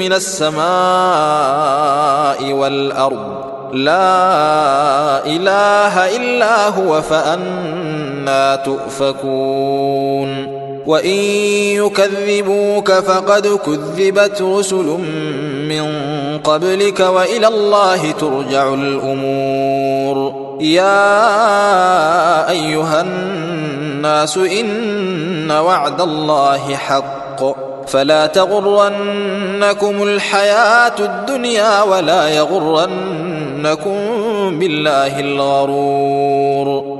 من السماء والأرض. لا إله إلا هو فأنا تؤفكون. وإن يكذبوك فقد كذبت رسل من قبلك وإلى الله ترجع الأمور. يا أيها الناس إن وعد الله حق. فلا تغرنكم الحياة الدنيا ولا يغرنكم بالله الغرور.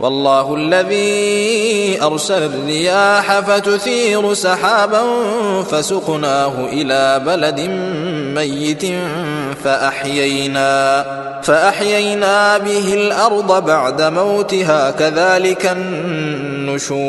والله الذي أرسل الرياح فتثير سحابا فسقناه إلى بلد ميت فأحيينا فأحيينا به الأرض بعد موتها كذلك النشور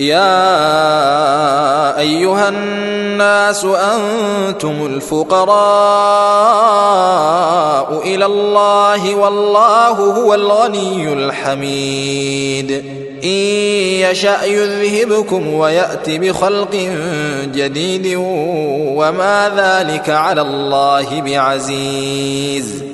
يا أيها الناس أنتم الفقراء إلى الله والله هو الغني الحميد. إن يشأ يذهبكم ويات بخلق جديد وما ذلك على الله بعزيز.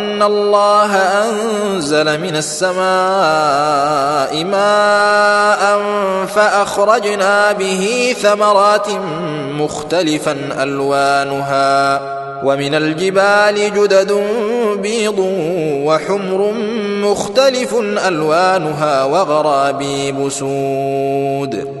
الله أنزل من السماء ماء فأخرجنا به ثمرات مختلفا ألوانها ومن الجبال جدد بيض وحمر مختلف ألوانها وغرابيب سود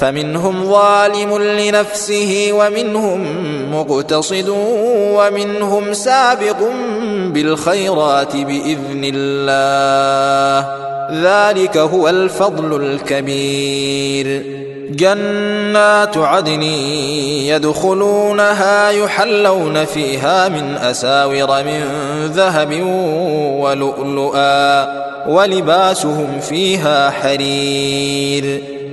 فمنهم ظالم لنفسه ومنهم مقتصد ومنهم سابق بالخيرات بإذن الله. ذلك هو الفضل الكبير. جنات عدن يدخلونها يحلون فيها من أساور من ذهب ولؤلؤا ولباسهم فيها حرير.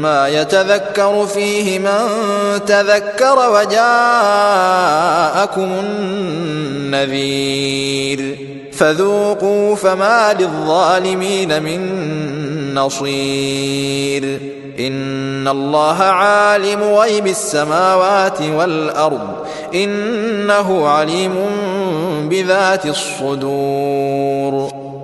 ما يتذكر فيه من تذكر وجاءكم النذير. فذوقوا فما للظالمين من نصير. إن الله عالم غيب السماوات والأرض. إنه عليم بذات الصدور.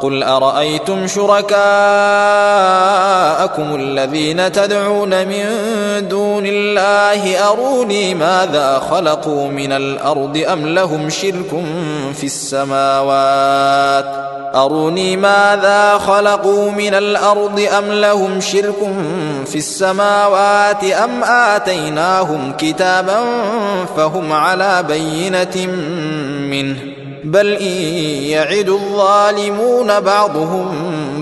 قل أرأيتم شركاءكم الذين تدعون من دون الله أروني ماذا خلقوا من الأرض أم لهم شرك في السماوات أروني ماذا خلقوا من الأرض أم لهم شرك في السماوات أم آتيناهم كتابا فهم على بينة منه بل إن يعد الظالمون بعضهم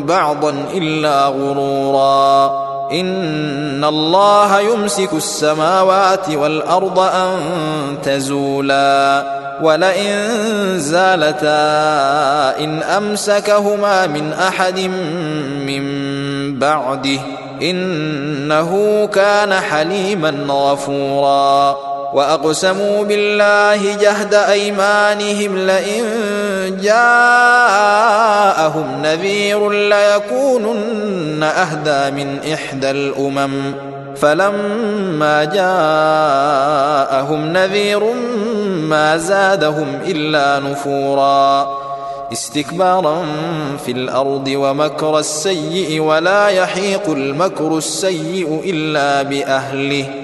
بعضا إلا غرورا. إن الله يمسك السماوات والأرض أن تزولا. ولئن زالتا إن أمسكهما من أحد من بعده إنه كان حليما غفورا. وأقسموا بالله جهد أيمانهم لئن جاءهم نذير ليكونن أهدى من إحدى الأمم. فلما جاءهم نذير ما زادهم إلا نفورا. استكبارا في الأرض ومكر السيء ولا يحيق المكر السيء إلا بأهله.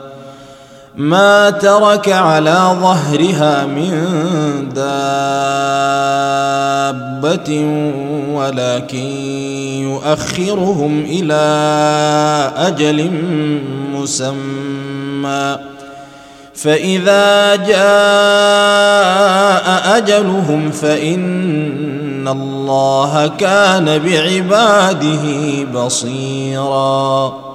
ما ترك على ظهرها من دابة ولكن يؤخرهم إلى أجل مسمى. فإذا جاء أجلهم فإن الله كان بعباده بصيراً.